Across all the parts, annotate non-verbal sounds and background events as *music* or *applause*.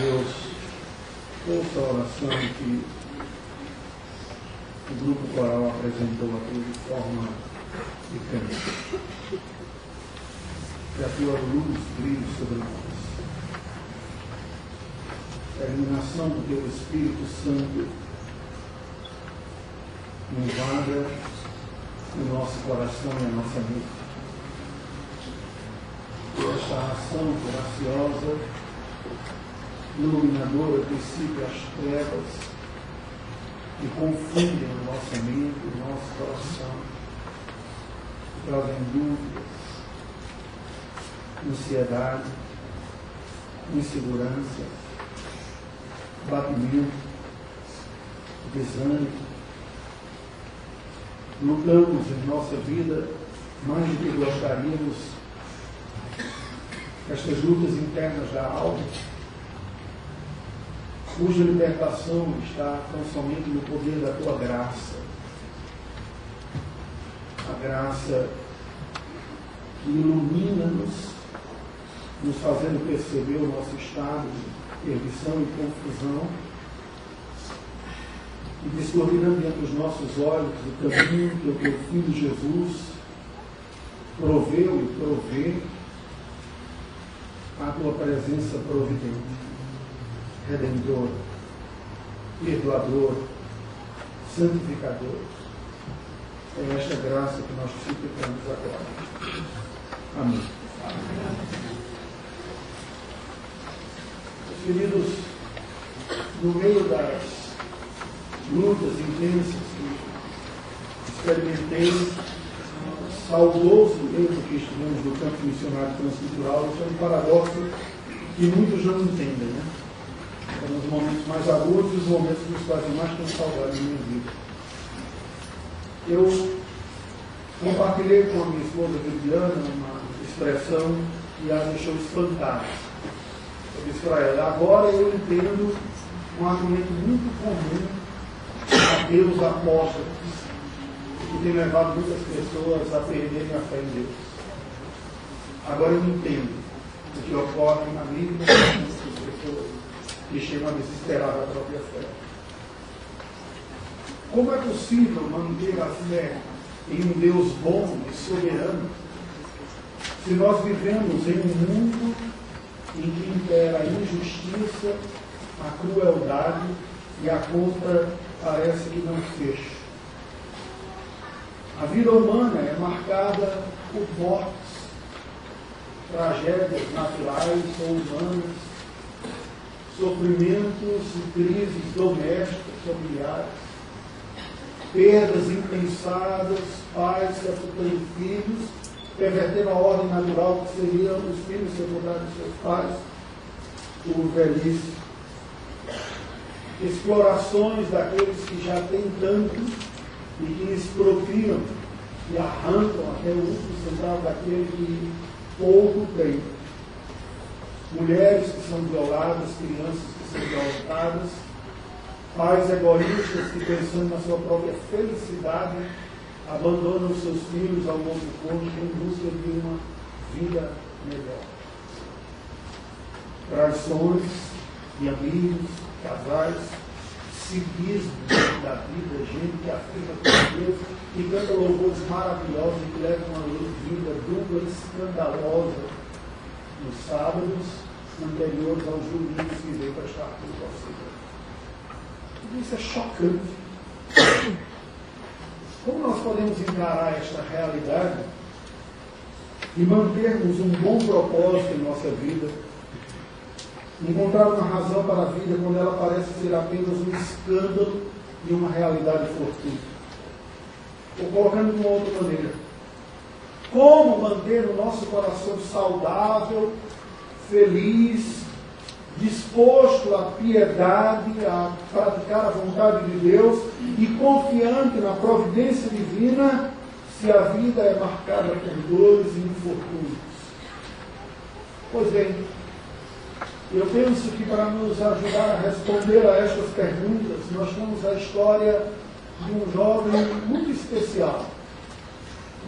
Deus, ouça a oração que o grupo coral apresentou aqui de forma diferente. Que a tua luz brilhe sobre nós. Que a iluminação do teu Espírito Santo invada o nosso coração e a nossa mente esta ação graciosa, iluminadora, dissipe as trevas que confundem a nossa mente, o nosso coração, trazem dúvidas, ansiedade, insegurança, batimento, desânimo. Lutamos em nossa vida mais do que gostaríamos estas lutas internas da alma, cuja libertação está tão somente no poder da tua graça. A graça que ilumina-nos, nos fazendo perceber o nosso estado de perdição e confusão, e descortinando diante dos nossos olhos o caminho que o teu Filho Jesus proveu e provê a tua presença providente, redentor, perdoador, santificador. É esta graça que nós suplicamos agora. Amém. Queridos, no meio das lutas intensas que experimentei saudoso que estivemos no campo missionário transcultural, isso é um paradoxo que muitos não entendem. Né? São os momentos mais agudos os momentos dos quais eu mais tenho saudade na minha vida. Eu compartilhei com a minha esposa Viviana uma expressão que a deixou espantada. Eu disse para ela, agora eu entendo um argumento muito comum a Deus apóstolos que tem levado muitas pessoas a perderem a fé em Deus. Agora eu entendo o que ocorre na vida das pessoas que chegam a desesperar a própria fé. Como é possível manter a fé em um Deus bom e soberano se nós vivemos em um mundo em que impera a injustiça, a crueldade e a conta parece que não fecha? A vida humana é marcada por mortes, tragédias naturais ou humanas, sofrimentos e crises domésticas, familiares, perdas impensadas, pais sepultando filhos, pervertendo a ordem natural que seriam os filhos sepultarem seus pais, por velhice. Explorações daqueles que já têm tanto e que expropriam e arrancam até o último centavo daquele que pouco tem. Mulheres que são violadas, crianças que são violentadas, pais egoístas que pensando na sua própria felicidade abandonam seus filhos ao novo cônjuge em busca de uma vida melhor. Traições de amigos, casais, civismo da vida, gente que afirma com Deus e canta louvores maravilhosos e que levam uma vida dupla e escandalosa nos sábados anteriores aos domingos que veio para estar tudo ao Senhor. Tudo isso é chocante. Como nós podemos encarar esta realidade e mantermos um bom propósito em nossa vida? Encontrar uma razão para a vida quando ela parece ser apenas um escândalo e uma realidade fortuita. Ou colocando de uma outra maneira, como manter o nosso coração saudável, feliz, disposto à piedade, a praticar a vontade de Deus e confiante na providência divina, se a vida é marcada por dores e infortúnios? Pois bem, eu penso que para nos ajudar a responder a estas perguntas, nós temos a história de um jovem muito especial,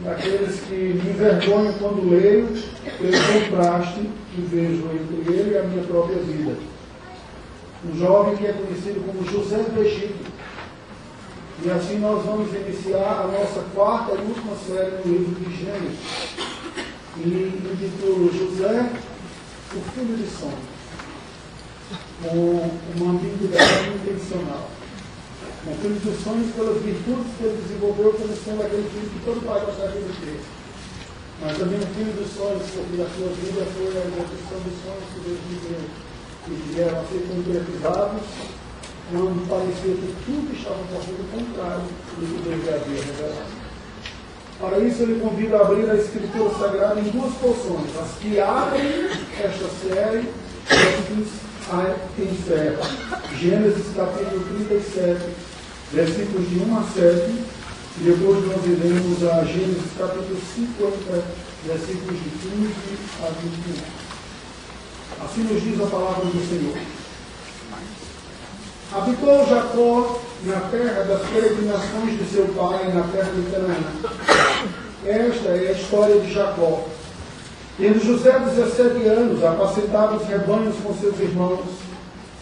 daqueles que me envergonham quando leio pelo contraste que vejo entre ele e a minha própria vida. Um jovem que é conhecido como José do Egito. E assim nós vamos iniciar a nossa quarta e última série no livro de Gênesis. E intitulo José, o filho de som, com uma ambiguidade intencional. Filho dos sonhos pelas virtudes que ele desenvolveu como sendo aquele filho que todo pai gostaria de ter. Mas também o filho dos sonhos, porque a sua vida foi a execução dos sonhos que Deus me deu. E vieram a ser concretizados quando parecia que tudo estava fazendo contrário do que Deus havia revelado. Para isso, ele convida a abrir a Escritura Sagrada em duas porções. As que abrem esta série e as que encerram. Gênesis capítulo 37, versículos de 1 a 7, e depois nós iremos a Gênesis capítulo 50, versículos de 15 a 21. Assim nos diz a palavra do Senhor. Habitou Jacó na terra das peregrinações de seu pai, na terra de Canaã. Esta é a história de Jacó. Tendo José 17 anos, apacentava os rebanhos com seus irmãos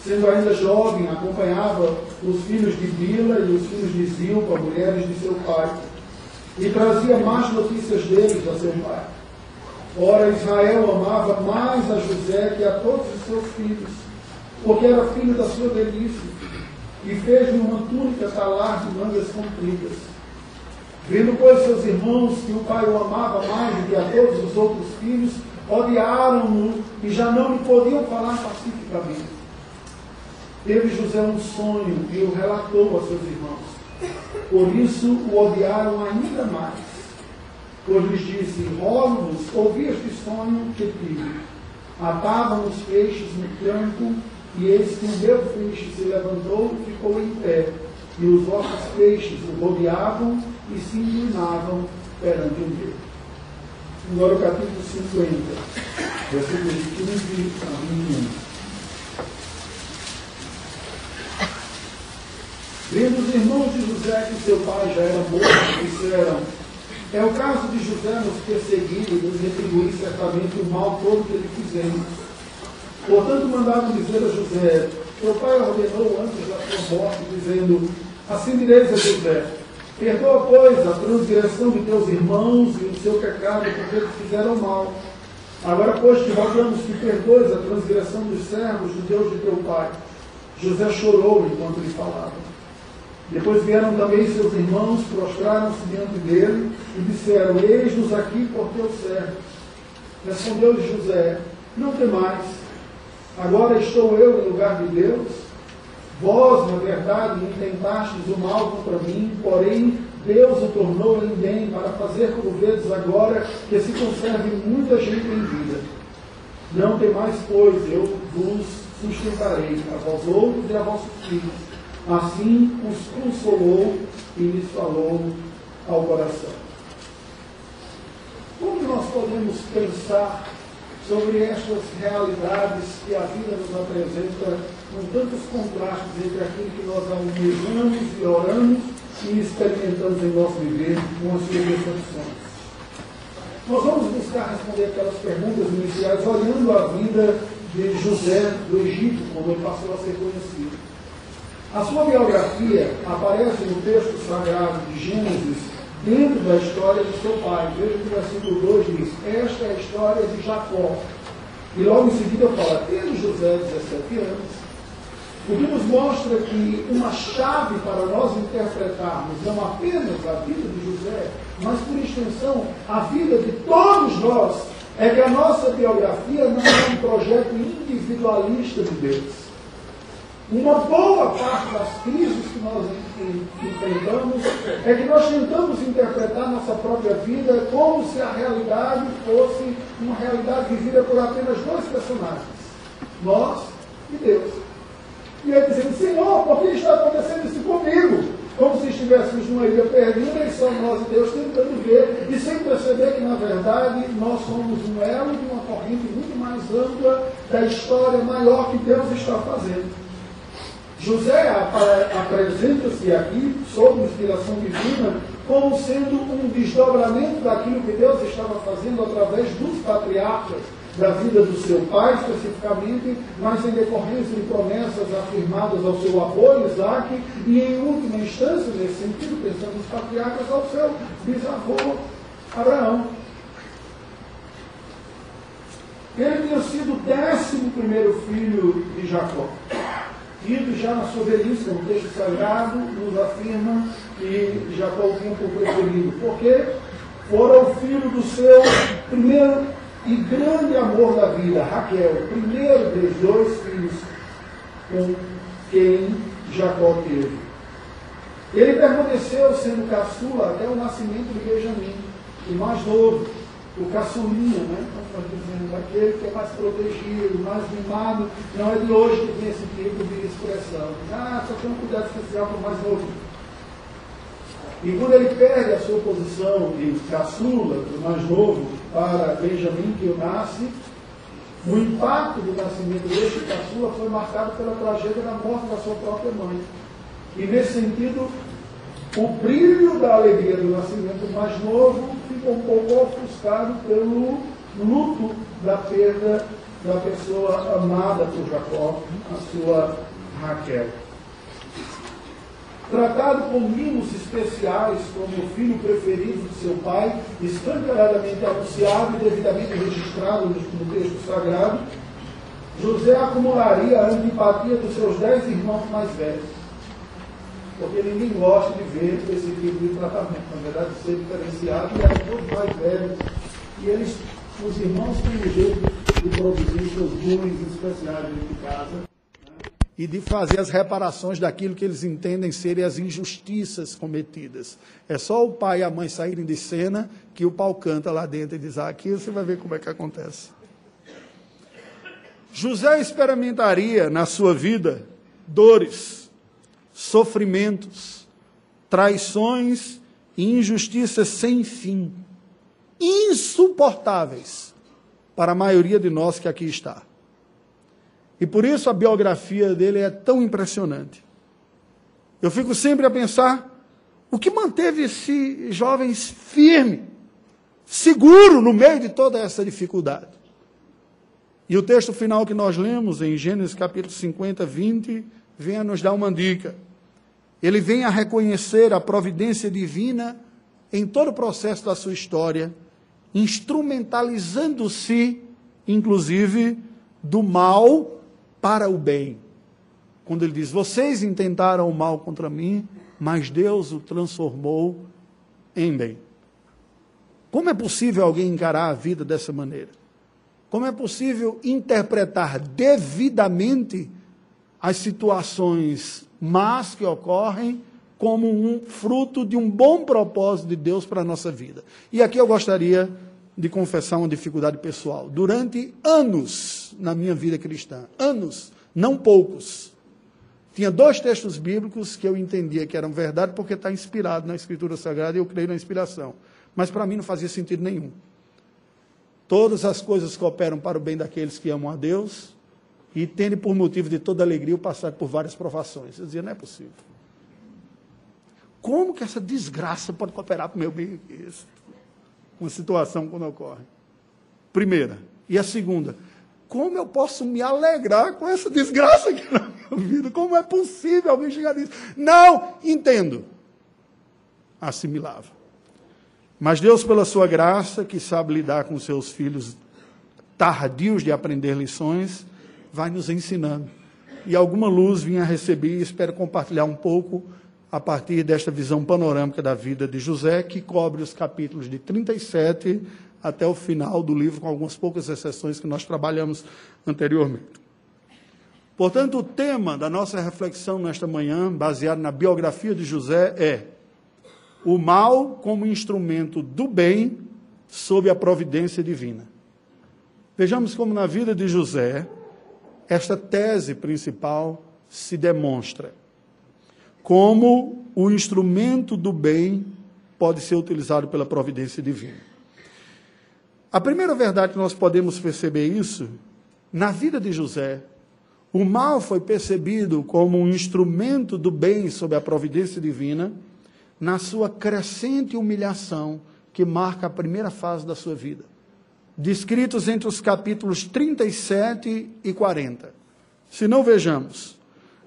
Sendo ainda jovem, acompanhava os filhos de Bila e os filhos de Zilpa, mulheres de seu pai, e trazia mais notícias deles a seu pai. Ora, Israel amava mais a José que a todos os seus filhos, porque era filho da sua delícia, e fez-lhe uma túnica talar de mangas compridas. Vendo, pois, seus irmãos que o pai o amava mais do que a todos os outros filhos, odiaram-no e já não lhe podiam falar pacificamente. Teve José um sonho e o relatou a seus irmãos. Por isso o odiaram ainda mais. Pois lhes disse: Rogo-vos, ouvi este sonho que tive. Atavam os peixes no campo, e eis que um meu peixe se levantou e ficou em pé. E os vossos peixes o rodeavam e se inclinavam perante o meu. Agora o capítulo 50, versículos 15 a 21. Vendo os irmãos de José que seu pai já era morto, disseram: É o caso de José nos perseguir e nos retribuir certamente o mal todo que lhe fizemos. Portanto, mandaram dizer a José: Teu pai ordenou antes da sua morte, dizendo: Assim direis a José: Perdoa, pois, a transgressão de teus irmãos e o seu pecado, porque te fizeram mal. Agora, pois, te rogamos que perdoes a transgressão dos servos do Deus de teu pai. José chorou enquanto lhe falava. Depois vieram também seus irmãos, prostraram-se diante dele e disseram: Eis-nos aqui por teu servo. Respondeu-lhe José: Não temais, agora estou eu em lugar de Deus. Vós, na verdade, intentastes o mal contra mim, porém Deus o tornou em bem para fazer como vedes agora que se conserve muita gente em vida. Não temais, pois, eu vos sustentarei, a vós outros e a vossos filhos Assim os consolou e lhes falou ao coração. Como nós podemos pensar sobre estas realidades que a vida nos apresenta com tantos contrastes entre aquilo que nós almejamos e oramos e experimentamos em nosso viver com as suas decepções? Nós vamos buscar responder aquelas perguntas iniciais olhando a vida de José do Egito, como ele passou a ser conhecido. A sua biografia aparece no texto sagrado de Gênesis dentro da história de seu pai. Veja que o versículo 2 diz: Esta é a história de Jacó. E logo em seguida fala: Tendo José 17 anos, o que nos mostra que uma chave para nós interpretarmos não apenas a vida de José, mas por extensão a vida de todos nós, é que a nossa biografia não é um projeto individualista de Deus. Uma boa parte das crises que nós enfrentamos é que nós tentamos interpretar nossa própria vida como se a realidade fosse uma realidade vivida por apenas dois personagens, nós e Deus. E aí dizendo, Senhor, por que está acontecendo isso comigo? Como se estivéssemos numa ilha perdida e só nós e Deus tentando ver e sem perceber que, na verdade, nós somos um elo de uma corrente muito mais ampla da história maior que Deus está fazendo. José apresenta-se aqui, sob inspiração divina, como sendo um desdobramento daquilo que Deus estava fazendo através dos patriarcas da vida do seu pai, especificamente, mas em decorrência de promessas afirmadas ao seu avô, Isaac, e em última instância, nesse sentido, pensando nos patriarcas, ao seu bisavô, Abraão. Ele tinha sido o décimo primeiro filho de Jacó. Tido já na sua velhice, o texto sagrado nos afirma que Jacó o tinha por preferido. Porque fora o filho do seu primeiro e grande amor da vida, Raquel, primeiro dos dois filhos com quem Jacó teve. Ele permaneceu sendo caçula até o nascimento de Benjamim, o mais novo, o caçulinha, né? Estamos dizendo, aquele que é mais protegido, mais mimado, não é de hoje que tem esse tipo de expressão. Ah, só tem um cuidado especial para o mais novo. E quando ele perde a sua posição de caçula, do mais novo, para Benjamim, que o nasce, o impacto do nascimento deste caçula foi marcado pela tragédia da morte da sua própria mãe. E nesse sentido, o brilho da alegria do nascimento mais novo ficou um pouco ofuscado pelo luto da perda da pessoa amada por Jacó, a sua Raquel tratado com mimos especiais como o filho preferido de seu pai, escancaradamente anunciado e devidamente registrado no texto sagrado, José acumularia a antipatia dos seus dez irmãos mais velhos. Porque ninguém gosta de ver esse tipo de tratamento. Na verdade, ser diferenciado e eram todos mais velhos. E eles, os irmãos, têm um jeito de produzir seus bullying especiais dentro de casa e de fazer as reparações daquilo que eles entendem serem as injustiças cometidas. É só o pai e a mãe saírem de cena que o pau canta lá dentro e diz: ah, aqui você vai ver como é que acontece. José experimentaria na sua vida dores, sofrimentos, traições e injustiças sem fim, insuportáveis para a maioria de nós que aqui está. E por isso a biografia dele é tão impressionante. Eu fico sempre a pensar o que manteve esse jovem firme, seguro no meio de toda essa dificuldade. E o texto final que nós lemos em Gênesis capítulo 50, 20, vem a nos dar uma dica. Ele vem a reconhecer a providência divina em todo o processo da sua história, instrumentalizando-se, inclusive, do mal para o bem. Quando ele diz: Vocês intentaram o mal contra mim, mas Deus o transformou em bem. Como é possível alguém encarar a vida dessa maneira? Como é possível interpretar devidamente as situações más que ocorrem como um fruto de um bom propósito de Deus para a nossa vida? E aqui eu gostaria de confessar uma dificuldade pessoal. Durante anos na minha vida cristã, anos, não poucos, tinha dois textos bíblicos que eu entendia que eram verdade porque está inspirado na Escritura Sagrada e eu creio na inspiração. Mas para mim não fazia sentido nenhum. Todas as coisas cooperam para o bem daqueles que amam a Deus e tendem por motivo de toda alegria o passar por várias provações. Eu dizia, não é possível. Como que essa desgraça pode cooperar para o meu bem? Isso uma situação quando ocorre. Primeira. E a segunda, como eu posso me alegrar com essa desgraça aqui na minha vida? Como é possível alguém chegar nisso? Não, entendo. Assimilava. Mas Deus, pela sua graça, que sabe lidar com seus filhos tardios de aprender lições, vai nos ensinando. E alguma luz vinha receber e espero compartilhar um pouco a partir desta visão panorâmica da vida de José, que cobre os capítulos de 37 até o final do livro, com algumas poucas exceções que nós trabalhamos anteriormente. Portanto, o tema da nossa reflexão nesta manhã, baseado na biografia de José, é o mal como instrumento do bem sob a providência divina. Vejamos como na vida de José, esta tese principal se demonstra como o instrumento do bem pode ser utilizado pela providência divina. A primeira verdade que nós podemos perceber isso, na vida de José, o mal foi percebido como um instrumento do bem sob a providência divina, na sua crescente humilhação que marca a primeira fase da sua vida. Descritos entre os capítulos 37 e 40. Se não vejamos,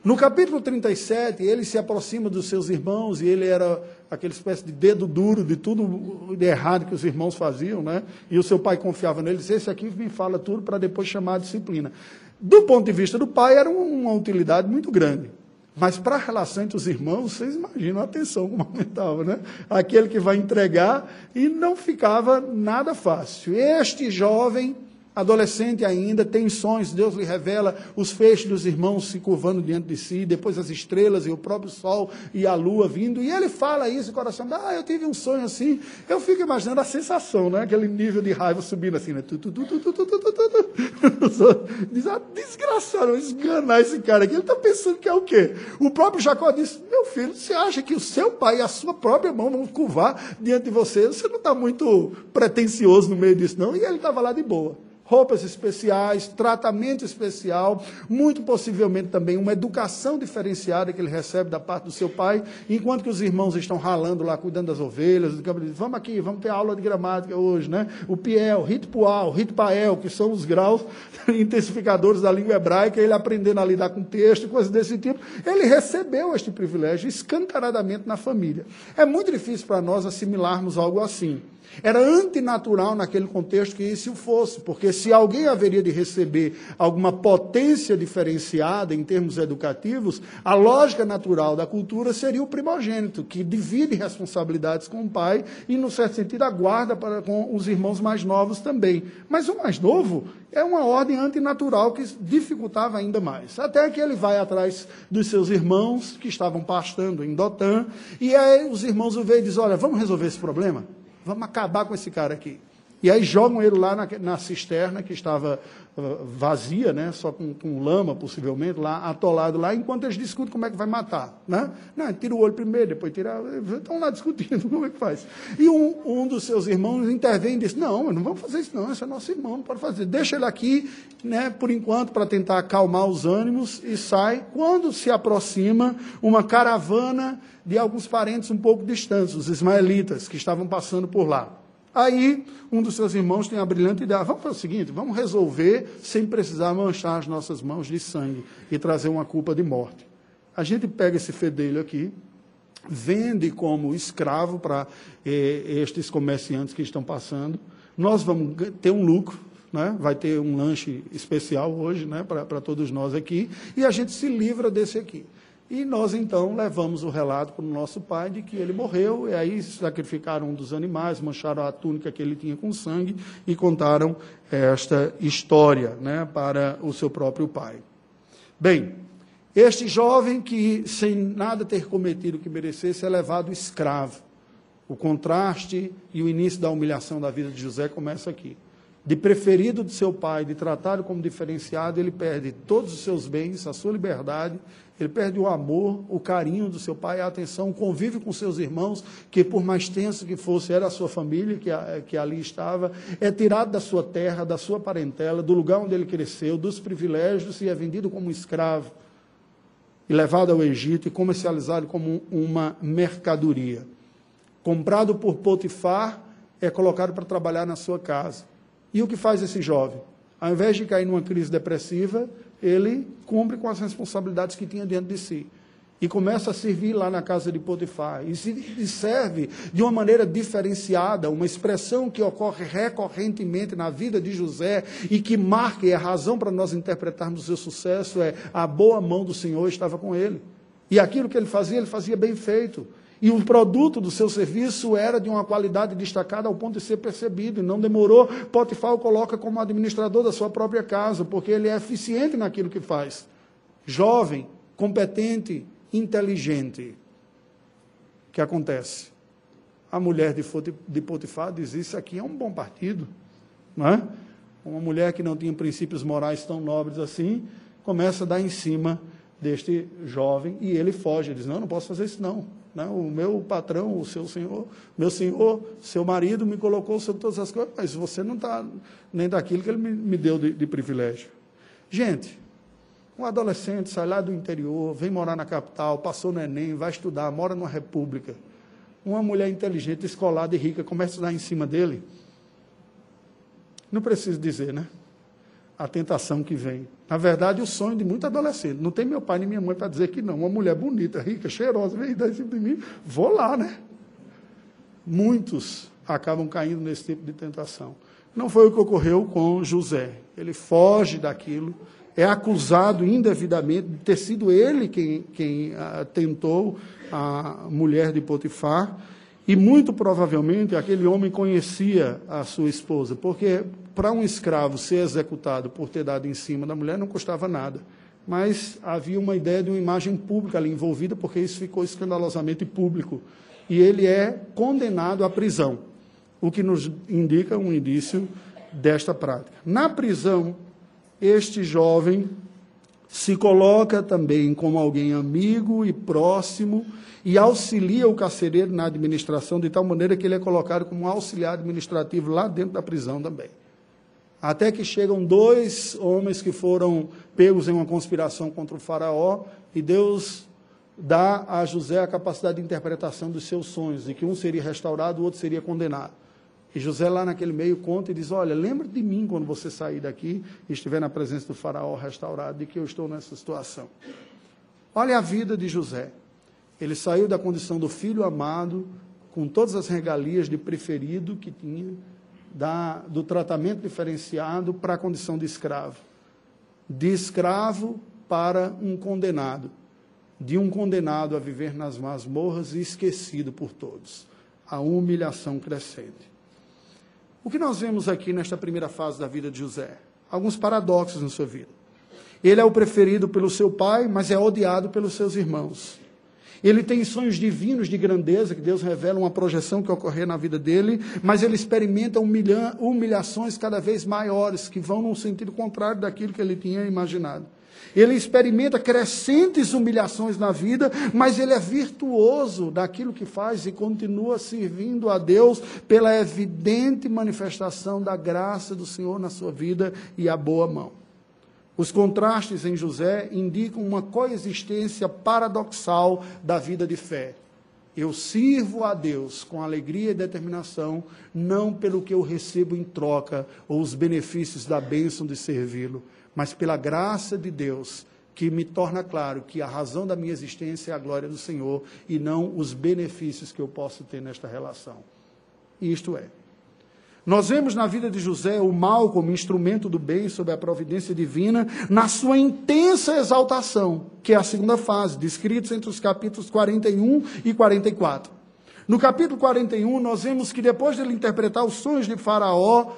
no capítulo 37, ele se aproxima dos seus irmãos e ele era aquela espécie de dedo duro de tudo de errado que os irmãos faziam, né? E o seu pai confiava nele, disse, esse aqui me fala tudo para depois chamar a disciplina. Do ponto de vista do pai, era uma utilidade muito grande. Mas para a relação entre os irmãos, vocês imaginam a atenção como aumentava, né? Aquele que vai entregar e não ficava nada fácil. Este jovem adolescente ainda, tem sonhos, Deus lhe revela os feixes dos irmãos se curvando diante de si, depois as estrelas e o próprio sol e a lua vindo, e ele fala isso, o coração, ah, eu tive um sonho assim, eu fico imaginando a sensação, né? aquele nível de raiva subindo assim, né? Diz, ah, desgraçado, enganar esse cara aqui, ele está pensando que é o quê? O próprio Jacó disse, meu filho, você acha que o seu pai e a sua própria mão vão curvar diante de você? Você não está muito pretensioso no meio disso, não? E ele estava lá de boa roupas especiais, tratamento especial, muito possivelmente também uma educação diferenciada que ele recebe da parte do seu pai, enquanto que os irmãos estão ralando lá, cuidando das ovelhas, vamos aqui, vamos ter aula de gramática hoje, né? O piel, ritpual, ritpael, que são os graus *laughs* intensificadores da língua hebraica, ele aprendendo a lidar com texto, coisas desse tipo, ele recebeu este privilégio escancaradamente na família. É muito difícil para nós assimilarmos algo assim. Era antinatural naquele contexto que isso fosse, porque se alguém haveria de receber alguma potência diferenciada em termos educativos, a lógica natural da cultura seria o primogênito, que divide responsabilidades com o pai e, no certo sentido, aguarda para com os irmãos mais novos também. Mas o mais novo é uma ordem antinatural que dificultava ainda mais. Até que ele vai atrás dos seus irmãos que estavam pastando em Dotã, e aí os irmãos o veem e dizem: Olha, vamos resolver esse problema? Vamos acabar com esse cara aqui. E aí jogam ele lá na, na cisterna, que estava uh, vazia, né, só com, com, lama, possivelmente, lá, atolado lá, enquanto eles discutem como é que vai matar. Né? Não, tira o olho primeiro, depois tira. Estão lá discutindo *laughs* como é que faz. E um, um dos seus irmãos intervém e diz: Não, não vamos fazer isso, não, esse é nosso irmão, não pode fazer. Deixa ele aqui, né, por enquanto, para tentar acalmar os ânimos, e sai. Quando se aproxima uma caravana de alguns parentes um pouco distantes, os ismaelitas, que estavam passando por lá. Aí, um dos seus irmãos tem a brilhante ideia: vamos fazer o seguinte, vamos resolver sem precisar manchar as nossas mãos de sangue e trazer uma culpa de morte. A gente pega esse fedelho aqui, vende como escravo para eh, estes comerciantes que estão passando. Nós vamos ter um lucro, né? vai ter um lanche especial hoje né? para todos nós aqui, e a gente se livra desse aqui. E nós então levamos o relato para o nosso pai de que ele morreu, e aí sacrificaram um dos animais, mancharam a túnica que ele tinha com sangue e contaram esta história né, para o seu próprio pai. Bem, este jovem que, sem nada ter cometido que merecesse, é levado escravo. O contraste e o início da humilhação da vida de José começa aqui. De preferido de seu pai, de tratá-lo como diferenciado, ele perde todos os seus bens, a sua liberdade ele perde o amor, o carinho do seu pai, a atenção, convive com seus irmãos, que por mais tenso que fosse, era a sua família que, que ali estava, é tirado da sua terra, da sua parentela, do lugar onde ele cresceu, dos privilégios e é vendido como escravo e levado ao Egito e comercializado como uma mercadoria. Comprado por Potifar, é colocado para trabalhar na sua casa. E o que faz esse jovem? Ao invés de cair numa crise depressiva, ele cumpre com as responsabilidades que tinha dentro de si. E começa a servir lá na casa de Potifar. E, se, serve de uma maneira diferenciada, uma expressão que ocorre recorrentemente na vida de José e que marca, e é a razão para nós interpretarmos o seu sucesso é a boa mão do Senhor estava com ele. E aquilo que ele fazia, ele fazia bem feito. E o produto do seu serviço era de uma qualidade destacada ao ponto de ser percebido. E não demorou. Potifar o coloca como administrador da sua própria casa, porque ele é eficiente naquilo que faz. Jovem, competente, inteligente. O que acontece? A mulher de Potifar diz: Isso aqui é um bom partido. Não é? Uma mulher que não tinha princípios morais tão nobres assim, começa a dar em cima deste jovem e ele foge. Ele diz: Não, não posso fazer isso, não. Né? O meu patrão, o seu senhor, meu senhor, seu marido me colocou sobre todas as coisas, mas você não está nem daquilo que ele me, me deu de, de privilégio. Gente, um adolescente sai lá do interior, vem morar na capital, passou no Enem, vai estudar, mora numa república. uma mulher inteligente, escolada e rica começa a dar em cima dele, não preciso dizer, né? A tentação que vem. Na verdade, o sonho de muito adolescente. Não tem meu pai nem minha mãe para dizer que não. Uma mulher bonita, rica, cheirosa, vem dar em cima de mim, vou lá, né? Muitos acabam caindo nesse tipo de tentação. Não foi o que ocorreu com José. Ele foge daquilo, é acusado indevidamente de ter sido ele quem, quem uh, tentou a mulher de Potifar. E muito provavelmente aquele homem conhecia a sua esposa, porque para um escravo ser executado por ter dado em cima da mulher não custava nada. Mas havia uma ideia de uma imagem pública ali envolvida, porque isso ficou escandalosamente público. E ele é condenado à prisão o que nos indica um indício desta prática. Na prisão, este jovem se coloca também como alguém amigo e próximo e auxilia o carcereiro na administração, de tal maneira que ele é colocado como um auxiliar administrativo lá dentro da prisão também. Até que chegam dois homens que foram pegos em uma conspiração contra o Faraó, e Deus dá a José a capacidade de interpretação dos seus sonhos, e que um seria restaurado, o outro seria condenado. E José, lá naquele meio, conta e diz: Olha, lembra de mim quando você sair daqui e estiver na presença do Faraó restaurado, de que eu estou nessa situação. Olha a vida de José. Ele saiu da condição do filho amado, com todas as regalias de preferido que tinha, da, do tratamento diferenciado para a condição de escravo. De escravo para um condenado. De um condenado a viver nas masmorras e esquecido por todos. A humilhação crescente. O que nós vemos aqui nesta primeira fase da vida de José? Alguns paradoxos na sua vida. Ele é o preferido pelo seu pai, mas é odiado pelos seus irmãos. Ele tem sonhos divinos de grandeza, que Deus revela uma projeção que ocorrer na vida dele, mas ele experimenta humilha humilhações cada vez maiores, que vão num sentido contrário daquilo que ele tinha imaginado. Ele experimenta crescentes humilhações na vida, mas ele é virtuoso daquilo que faz e continua servindo a Deus pela evidente manifestação da graça do Senhor na sua vida e a boa mão. Os contrastes em José indicam uma coexistência paradoxal da vida de fé. Eu sirvo a Deus com alegria e determinação, não pelo que eu recebo em troca ou os benefícios da bênção de servi-lo, mas pela graça de Deus, que me torna claro que a razão da minha existência é a glória do Senhor e não os benefícios que eu posso ter nesta relação. Isto é, nós vemos na vida de José o mal como instrumento do bem sob a providência divina, na sua intensa exaltação, que é a segunda fase, descritos entre os capítulos 41 e 44. No capítulo 41, nós vemos que depois de ele interpretar os sonhos de Faraó,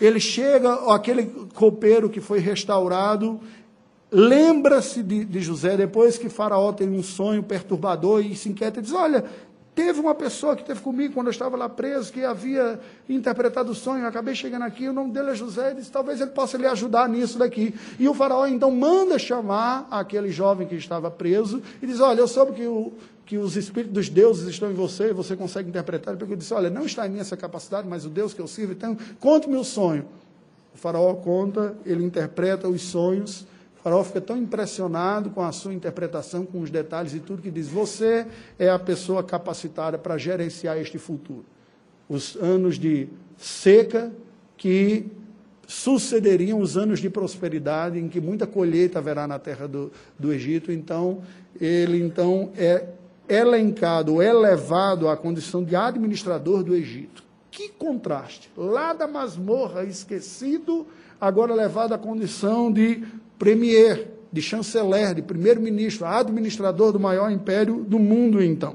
ele chega, aquele copeiro que foi restaurado, lembra-se de, de, José, depois que Faraó tem um sonho perturbador e se inquieta e diz: Olha, teve uma pessoa que esteve comigo quando eu estava lá preso, que havia interpretado o sonho, eu acabei chegando aqui, o nome dele é José, e disse: Talvez ele possa lhe ajudar nisso daqui. E o Faraó então manda chamar aquele jovem que estava preso e diz: Olha, eu soube que o, que os espíritos dos deuses estão em você e você consegue interpretar. Porque ele disse: Olha, não está em mim essa capacidade, mas o Deus que eu sirvo, então conte-me o sonho. O faraó conta, ele interpreta os sonhos. O faraó fica tão impressionado com a sua interpretação, com os detalhes e tudo, que diz: Você é a pessoa capacitada para gerenciar este futuro. Os anos de seca que sucederiam os anos de prosperidade, em que muita colheita haverá na terra do, do Egito. Então, ele então é elencado, elevado à condição de administrador do Egito. Que contraste! Lá da masmorra, esquecido, agora levado à condição de premier, de chanceler, de primeiro-ministro, administrador do maior império do mundo, então.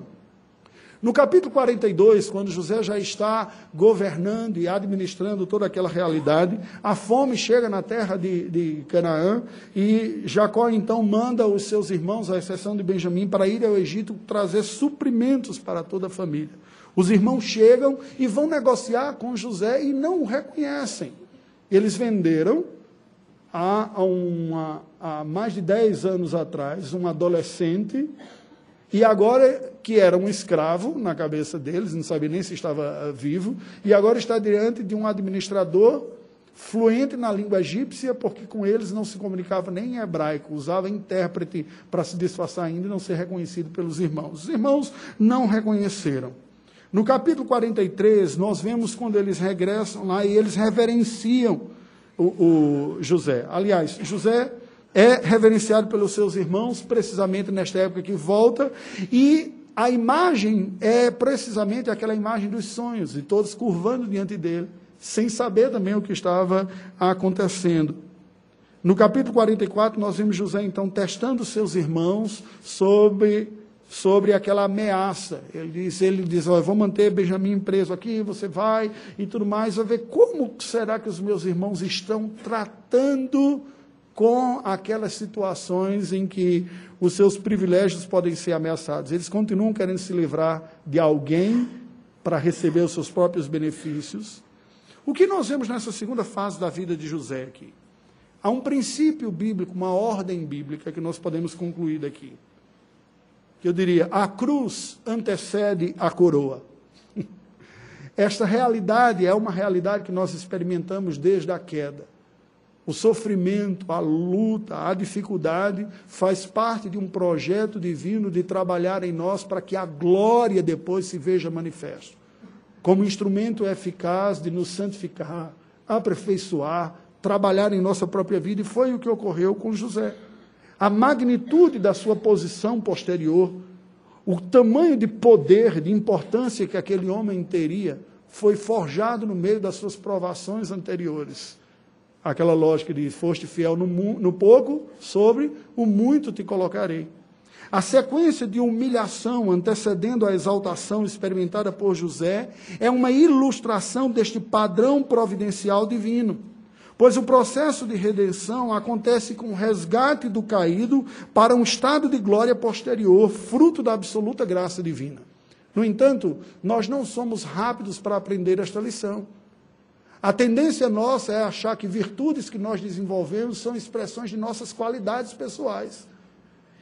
No capítulo 42, quando José já está governando e administrando toda aquela realidade, a fome chega na terra de, de Canaã e Jacó então manda os seus irmãos, à exceção de Benjamim, para ir ao Egito trazer suprimentos para toda a família. Os irmãos chegam e vão negociar com José e não o reconhecem. Eles venderam há, uma, há mais de 10 anos atrás um adolescente e agora, que era um escravo na cabeça deles, não sabia nem se estava eh, vivo, e agora está diante de um administrador fluente na língua egípcia, porque com eles não se comunicava nem em hebraico, usava intérprete para se disfarçar ainda e não ser reconhecido pelos irmãos. Os irmãos não reconheceram. No capítulo 43, nós vemos quando eles regressam lá e eles reverenciam o, o José. Aliás, José é reverenciado pelos seus irmãos, precisamente nesta época que volta, e a imagem é precisamente aquela imagem dos sonhos, e todos curvando diante dele, sem saber também o que estava acontecendo. No capítulo 44, nós vemos José então testando seus irmãos sobre, sobre aquela ameaça. Ele diz, ele diz, vou manter Benjamim preso aqui, você vai e tudo mais, vai ver como será que os meus irmãos estão tratando com aquelas situações em que os seus privilégios podem ser ameaçados. Eles continuam querendo se livrar de alguém para receber os seus próprios benefícios. O que nós vemos nessa segunda fase da vida de José aqui? Há um princípio bíblico, uma ordem bíblica que nós podemos concluir daqui. Que eu diria, a cruz antecede a coroa. Esta realidade é uma realidade que nós experimentamos desde a queda. O sofrimento, a luta, a dificuldade faz parte de um projeto divino de trabalhar em nós para que a glória depois se veja manifesto. Como instrumento eficaz de nos santificar, aperfeiçoar, trabalhar em nossa própria vida, e foi o que ocorreu com José. A magnitude da sua posição posterior, o tamanho de poder, de importância que aquele homem teria, foi forjado no meio das suas provações anteriores aquela lógica de foste fiel no, no pouco, sobre o muito te colocarei. A sequência de humilhação antecedendo a exaltação experimentada por José é uma ilustração deste padrão providencial divino. Pois o processo de redenção acontece com o resgate do caído para um estado de glória posterior, fruto da absoluta graça divina. No entanto, nós não somos rápidos para aprender esta lição. A tendência nossa é achar que virtudes que nós desenvolvemos são expressões de nossas qualidades pessoais.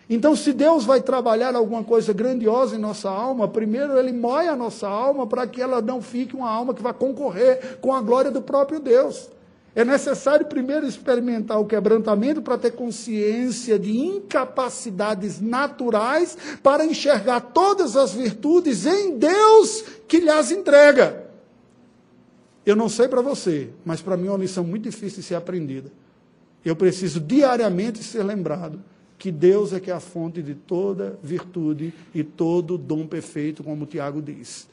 Então, se Deus vai trabalhar alguma coisa grandiosa em nossa alma, primeiro Ele moe a nossa alma para que ela não fique uma alma que vai concorrer com a glória do próprio Deus. É necessário primeiro experimentar o quebrantamento para ter consciência de incapacidades naturais para enxergar todas as virtudes em Deus que lhes entrega. Eu não sei para você, mas para mim é uma lição muito difícil de ser aprendida. Eu preciso diariamente ser lembrado que Deus é que é a fonte de toda virtude e todo dom perfeito, como Tiago diz.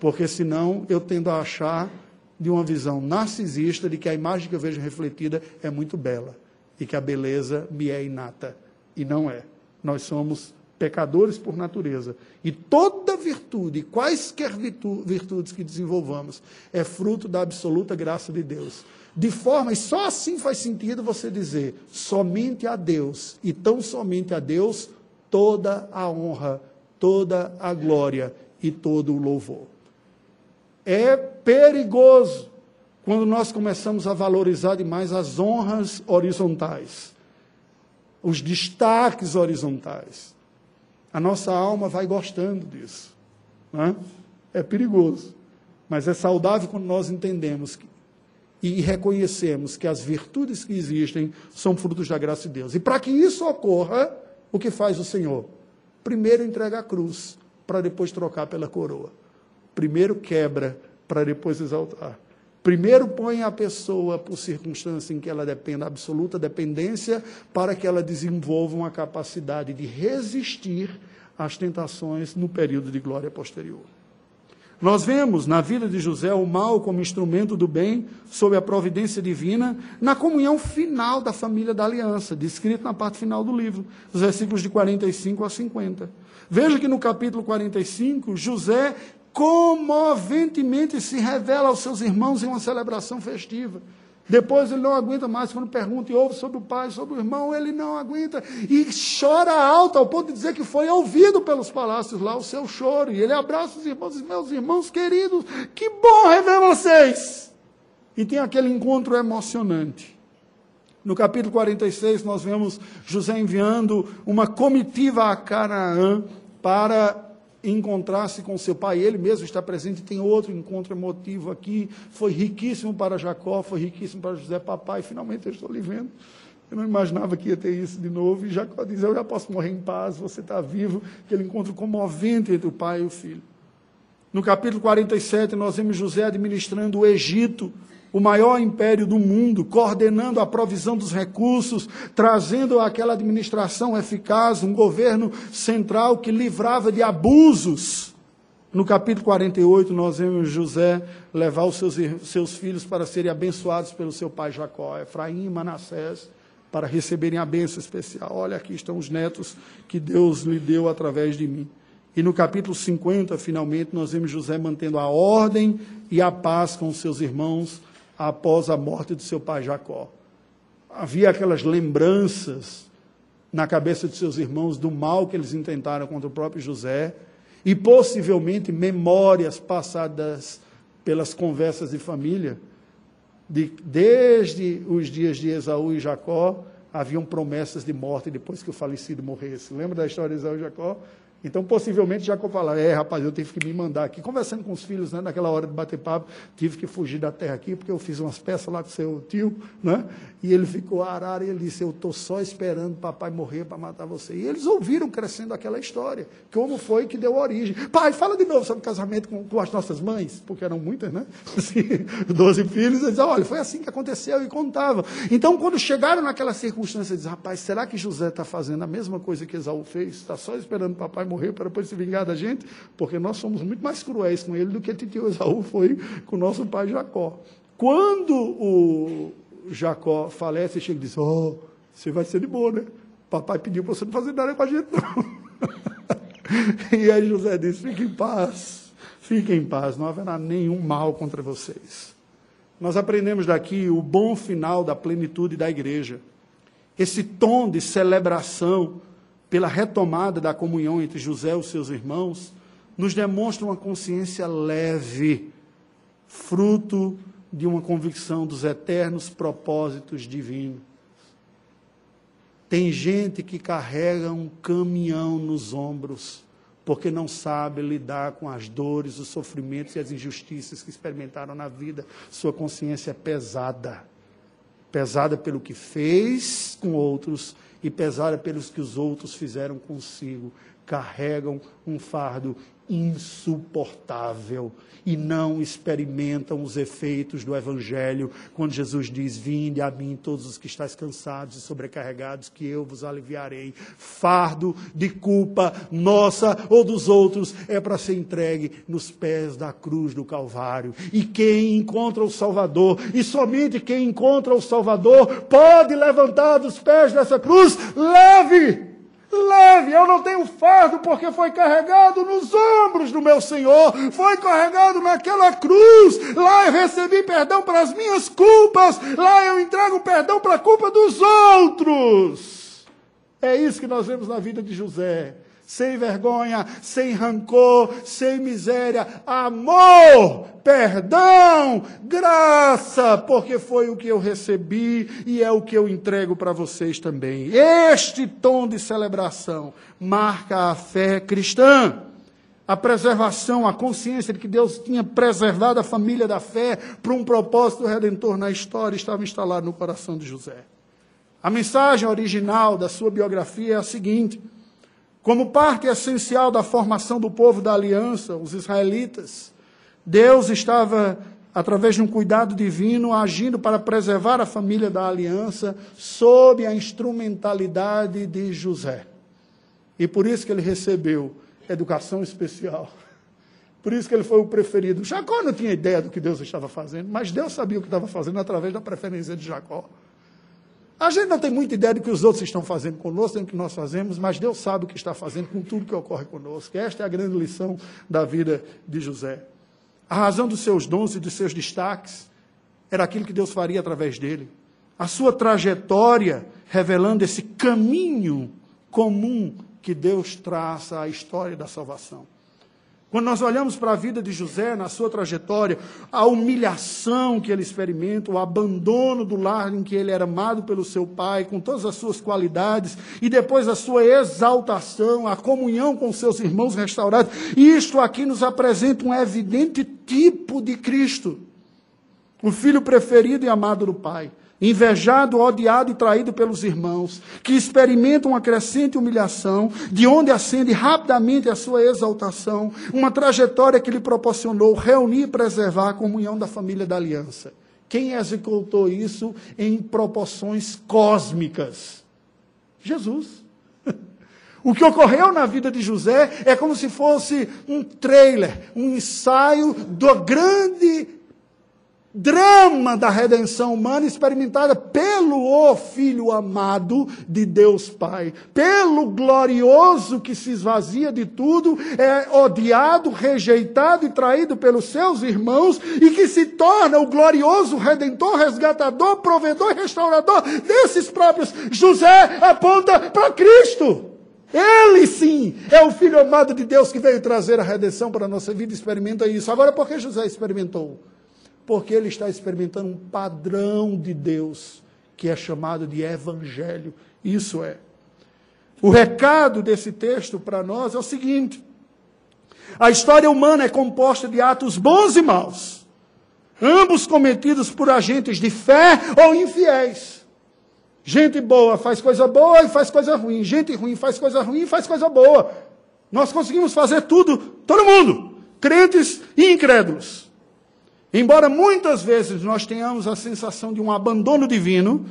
Porque senão eu tendo a achar de uma visão narcisista de que a imagem que eu vejo refletida é muito bela e que a beleza me é inata. E não é. Nós somos pecadores por natureza. E toda virtude, quaisquer virtudes que desenvolvamos, é fruto da absoluta graça de Deus. De forma, e só assim faz sentido você dizer, somente a Deus, e tão somente a Deus, toda a honra, toda a glória e todo o louvor. É perigoso quando nós começamos a valorizar demais as honras horizontais, os destaques horizontais. A nossa alma vai gostando disso. Né? É perigoso. Mas é saudável quando nós entendemos que, e reconhecemos que as virtudes que existem são frutos da graça de Deus. E para que isso ocorra, o que faz o Senhor? Primeiro entrega a cruz, para depois trocar pela coroa. Primeiro quebra, para depois exaltar. Primeiro põe a pessoa por circunstância em que ela dependa, absoluta dependência, para que ela desenvolva uma capacidade de resistir às tentações no período de glória posterior. Nós vemos na vida de José o mal como instrumento do bem, sob a providência divina, na comunhão final da família da aliança, descrito na parte final do livro, dos versículos de 45 a 50. Veja que no capítulo 45, José comoventemente se revela aos seus irmãos em uma celebração festiva. Depois ele não aguenta mais quando pergunta e ouve sobre o pai, sobre o irmão, ele não aguenta e chora alto ao ponto de dizer que foi ouvido pelos palácios lá o seu choro. E ele abraça os irmãos e diz: Meus irmãos queridos, que bom rever vocês! E tem aquele encontro emocionante. No capítulo 46, nós vemos José enviando uma comitiva a Canaã para encontrar-se com seu pai, ele mesmo está presente, tem outro encontro emotivo aqui, foi riquíssimo para Jacó, foi riquíssimo para José, papai, finalmente eu estou lhe vendo. Eu não imaginava que ia ter isso de novo, e Jacó diz, eu já posso morrer em paz, você está vivo, aquele encontro comovente entre o pai e o filho. No capítulo 47, nós vemos José administrando o Egito, o maior império do mundo, coordenando a provisão dos recursos, trazendo aquela administração eficaz, um governo central que livrava de abusos. No capítulo 48, nós vemos José levar os seus, seus filhos para serem abençoados pelo seu pai Jacó, Efraim e Manassés, para receberem a bênção especial. Olha, aqui estão os netos que Deus lhe deu através de mim. E no capítulo 50, finalmente, nós vemos José mantendo a ordem e a paz com os seus irmãos após a morte do seu pai Jacó. Havia aquelas lembranças na cabeça de seus irmãos do mal que eles intentaram contra o próprio José e possivelmente memórias passadas pelas conversas de família. De, desde os dias de Esaú e Jacó, haviam promessas de morte depois que o falecido morresse. Lembra da história de Esaú e Jacó? Então, possivelmente, Jacó fala, é, rapaz, eu tive que me mandar aqui. Conversando com os filhos, né, naquela hora de bater papo, tive que fugir da terra aqui, porque eu fiz umas peças lá com seu tio, né? E ele ficou arara e ele disse, eu estou só esperando papai morrer para matar você. E eles ouviram crescendo aquela história. Como foi que deu origem. Pai, fala de novo sobre o casamento com, com as nossas mães, porque eram muitas, né? *laughs* Assim, doze filhos, eles olha, foi assim que aconteceu e contavam. Então, quando chegaram naquela circunstância, eles rapaz, será que José está fazendo a mesma coisa que Esaú fez? Está só esperando papai morrer para depois se vingar da gente, porque nós somos muito mais cruéis com ele do que tio Esaú foi com nosso pai Jacó. Quando o Jacó falece, chega e diz: Oh, você vai ser de boa, né? Papai pediu para você não fazer nada com a gente, não. *laughs* e aí José disse: Fique em paz, fique em paz, não haverá nenhum mal contra vocês. Nós aprendemos daqui o bom final da plenitude da igreja. Esse tom de celebração pela retomada da comunhão entre José e seus irmãos, nos demonstra uma consciência leve, fruto de uma convicção dos eternos propósitos divinos. Tem gente que carrega um caminhão nos ombros, porque não sabe lidar com as dores, os sofrimentos e as injustiças que experimentaram na vida. Sua consciência é pesada. Pesada pelo que fez com outros e pesada pelos que os outros fizeram consigo, carregam um fardo insuportável e não experimentam os efeitos do Evangelho, quando Jesus diz: Vinde a mim, todos os que estáis cansados e sobrecarregados, que eu vos aliviarei. Fardo de culpa nossa ou dos outros é para ser entregue nos pés da cruz do Calvário. E quem encontra o Salvador, e somente quem encontra o Salvador, pode levantar dos pés dessa cruz, leve Leve, eu não tenho fardo, porque foi carregado nos ombros do meu Senhor, foi carregado naquela cruz. Lá eu recebi perdão para as minhas culpas, lá eu entrego perdão para a culpa dos outros. É isso que nós vemos na vida de José sem vergonha, sem rancor, sem miséria, amor, perdão, graça, porque foi o que eu recebi e é o que eu entrego para vocês também. Este tom de celebração marca a fé cristã. A preservação, a consciência de que Deus tinha preservado a família da fé para um propósito redentor na história estava instalado no coração de José. A mensagem original da sua biografia é a seguinte: como parte essencial da formação do povo da aliança, os israelitas, Deus estava, através de um cuidado divino, agindo para preservar a família da aliança sob a instrumentalidade de José. E por isso que ele recebeu educação especial. Por isso que ele foi o preferido. Jacó não tinha ideia do que Deus estava fazendo, mas Deus sabia o que estava fazendo através da preferência de Jacó. A gente não tem muita ideia do que os outros estão fazendo conosco, do que nós fazemos, mas Deus sabe o que está fazendo com tudo que ocorre conosco. Esta é a grande lição da vida de José. A razão dos seus dons e dos seus destaques era aquilo que Deus faria através dele. A sua trajetória revelando esse caminho comum que Deus traça à história da salvação. Quando nós olhamos para a vida de José, na sua trajetória, a humilhação que ele experimenta, o abandono do lar em que ele era amado pelo seu pai, com todas as suas qualidades, e depois a sua exaltação, a comunhão com seus irmãos restaurados, isto aqui nos apresenta um evidente tipo de Cristo, o filho preferido e amado do pai, invejado, odiado e traído pelos irmãos, que experimenta uma crescente humilhação, de onde ascende rapidamente a sua exaltação, uma trajetória que lhe proporcionou reunir e preservar a comunhão da família da aliança. Quem executou isso em proporções cósmicas? Jesus. *laughs* O que ocorreu na vida de José é como se fosse um trailer, um ensaio do grande drama da redenção humana experimentada pelo o Filho amado de Deus Pai, pelo glorioso que se esvazia de tudo, é odiado, rejeitado e traído pelos seus irmãos e que se torna o glorioso redentor, resgatador, provedor e restaurador desses próprios. José aponta para Cristo. Ele sim é o Filho amado de Deus que veio trazer a redenção para a nossa vida, experimenta isso. Agora, por que José experimentou? Porque ele está experimentando um padrão de Deus, que é chamado de Evangelho. Isso é. O recado desse texto para nós é o seguinte: a história humana é composta de atos bons e maus, ambos cometidos por agentes de fé ou infiéis. Gente boa faz coisa boa e faz coisa ruim. Gente ruim faz coisa ruim e faz coisa boa. Nós conseguimos fazer tudo, todo mundo, crentes e incrédulos. Embora muitas vezes nós tenhamos a sensação de um abandono divino,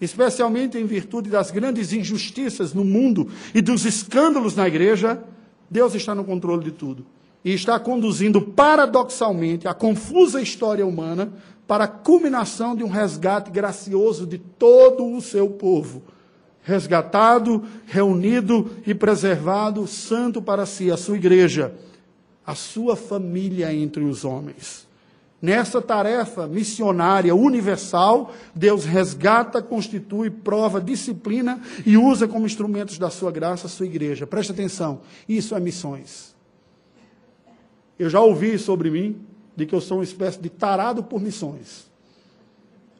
especialmente em virtude das grandes injustiças no mundo e dos escândalos na igreja, Deus está no controle de tudo e está conduzindo paradoxalmente a confusa história humana para a culminação de um resgate gracioso de todo o seu povo. Resgatado, reunido e preservado, santo para si, a sua igreja, a sua família entre os homens. Nessa tarefa missionária universal, Deus resgata, constitui, prova, disciplina e usa como instrumentos da sua graça a sua igreja. Preste atenção, isso é missões. Eu já ouvi sobre mim de que eu sou uma espécie de tarado por missões.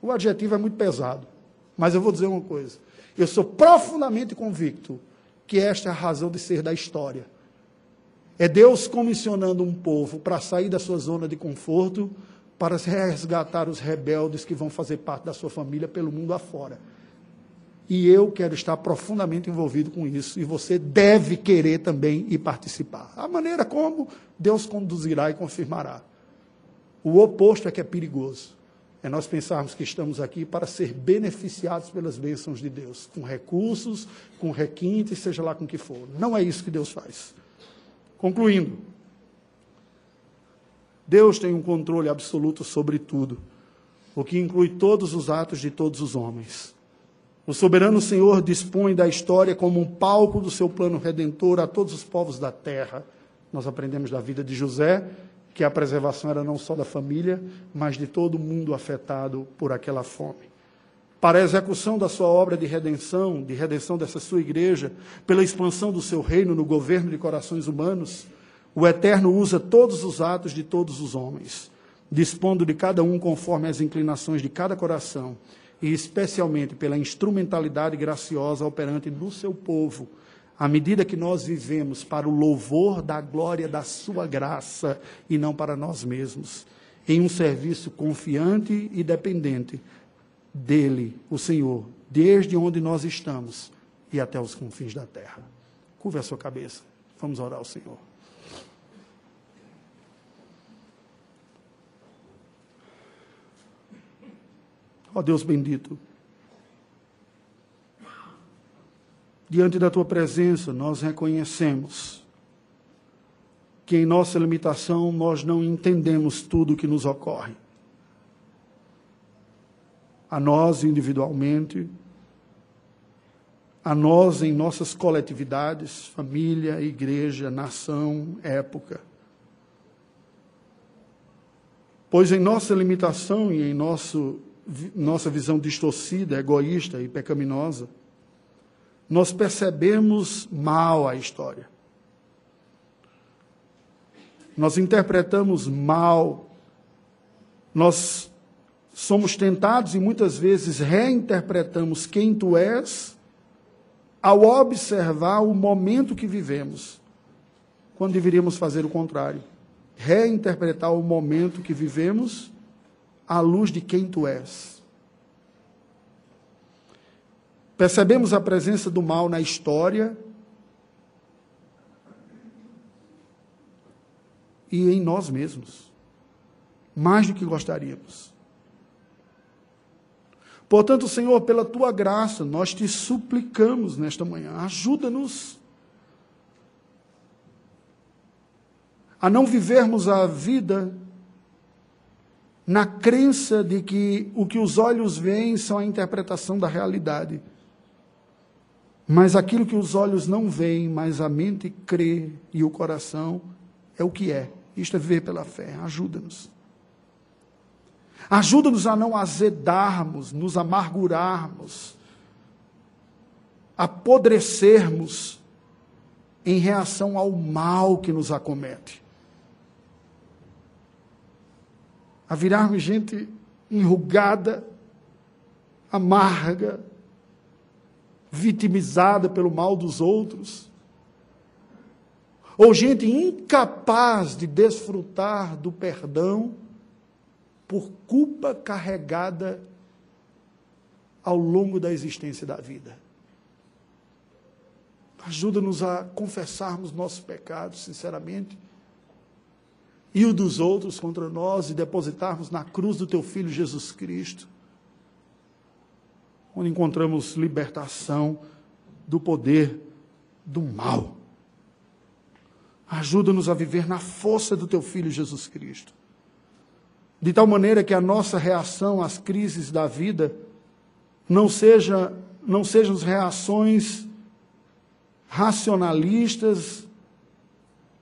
O adjetivo é muito pesado, mas eu vou dizer uma coisa. Eu sou profundamente convicto que esta é a razão de ser da história. É Deus comissionando um povo para sair da sua zona de conforto, para resgatar os rebeldes que vão fazer parte da sua família pelo mundo afora. E eu quero estar profundamente envolvido com isso, e você deve querer também e participar. A maneira como Deus conduzirá e confirmará. O oposto é que é perigoso. É nós pensarmos que estamos aqui para ser beneficiados pelas bênçãos de Deus, com recursos, com requintes, seja lá com que for. Não é isso que Deus faz. Concluindo, Deus tem um controle absoluto sobre tudo, o que inclui todos os atos de todos os homens. O soberano Senhor dispõe da história como um palco do seu plano redentor a todos os povos da terra. Nós aprendemos da vida de José que a preservação era não só da família, mas de todo mundo afetado por aquela fome. Para a execução da sua obra de redenção, de redenção dessa sua igreja, pela expansão do seu reino no governo de corações humanos, o Eterno usa todos os atos de todos os homens, dispondo de cada um conforme as inclinações de cada coração, e especialmente pela instrumentalidade graciosa operante no seu povo à medida que nós vivemos para o louvor da glória da Sua graça e não para nós mesmos, em um serviço confiante e dependente dele, o Senhor, desde onde nós estamos e até os confins da terra. Curva a sua cabeça, vamos orar ao Senhor. Ó oh, Deus bendito. diante da tua presença, nós reconhecemos que em nossa limitação nós não entendemos tudo o que nos ocorre. A nós individualmente, a nós em nossas coletividades, família, igreja, nação, época. Pois em nossa limitação e em nosso, nossa visão distorcida, egoísta e pecaminosa, nós percebemos mal a história. Nós interpretamos mal, nós somos tentados e muitas vezes reinterpretamos quem tu és ao observar o momento que vivemos, quando deveríamos fazer o contrário. Reinterpretar o momento que vivemos à luz de quem tu és. Percebemos a presença do mal na história e em nós mesmos, mais do que gostaríamos. Portanto, Senhor, pela tua graça, nós te suplicamos nesta manhã, ajuda-nos a não vivermos a vida na crença de que o que os olhos veem são a interpretação da realidade. Mas aquilo que os olhos não veem, mas a mente crê e o coração é o que é. Isto é viver pela fé. Ajuda-nos. Ajuda-nos a não azedarmos, nos amargurarmos, apodrecermos em reação ao mal que nos acomete. A virarmos gente enrugada, amarga, vitimizada pelo mal dos outros, ou gente incapaz de desfrutar do perdão por culpa carregada ao longo da existência da vida. Ajuda-nos a confessarmos nossos pecados, sinceramente, e o dos outros contra nós, e depositarmos na cruz do Teu Filho Jesus Cristo onde encontramos libertação do poder do mal. Ajuda-nos a viver na força do teu filho Jesus Cristo. De tal maneira que a nossa reação às crises da vida não seja não sejam reações racionalistas,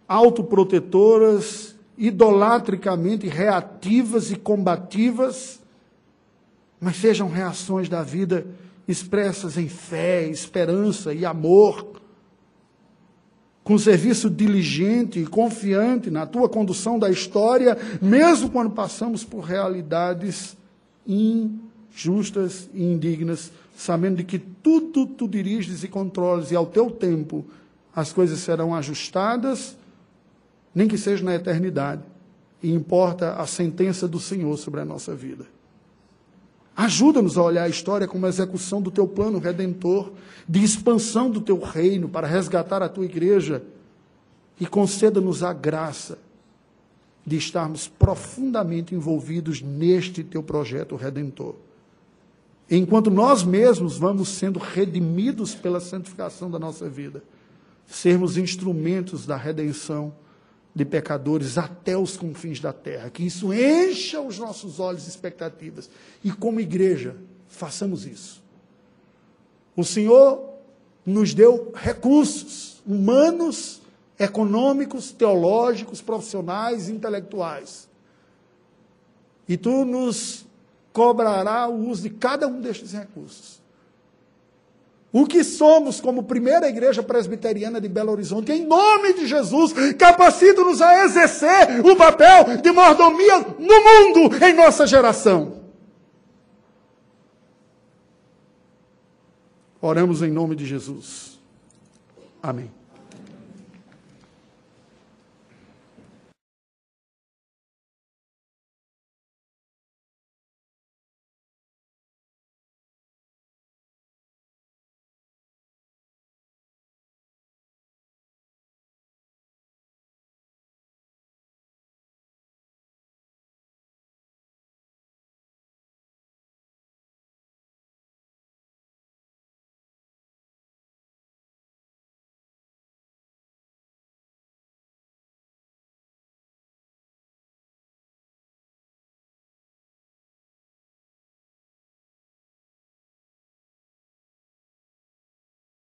autoprotetoras, idolatricamente reativas e combativas, mas sejam reações da vida expressas em fé, esperança e amor, com serviço diligente e confiante na tua condução da história, mesmo quando passamos por realidades injustas e indignas, sabendo de que tudo tu diriges e controles e ao teu tempo as coisas serão ajustadas, nem que seja na eternidade, e importa a sentença do Senhor sobre a nossa vida. Ajuda-nos a olhar a história como a execução do teu plano redentor, de expansão do teu reino para resgatar a tua igreja e conceda-nos a graça de estarmos profundamente envolvidos neste teu projeto redentor. Enquanto nós mesmos vamos sendo redimidos pela santificação da nossa vida, sermos instrumentos da redenção de pecadores até os confins da terra. Que isso encha os nossos olhos e expectativas. E como igreja, façamos isso. O Senhor nos deu recursos humanos, econômicos, teológicos, profissionais, intelectuais. E tu nos cobrará o uso de cada um destes recursos. O que somos como primeira igreja presbiteriana de Belo Horizonte, em nome de Jesus, capacita-nos a exercer o papel de mordomia no mundo em nossa geração. Oramos em nome de Jesus. Amém.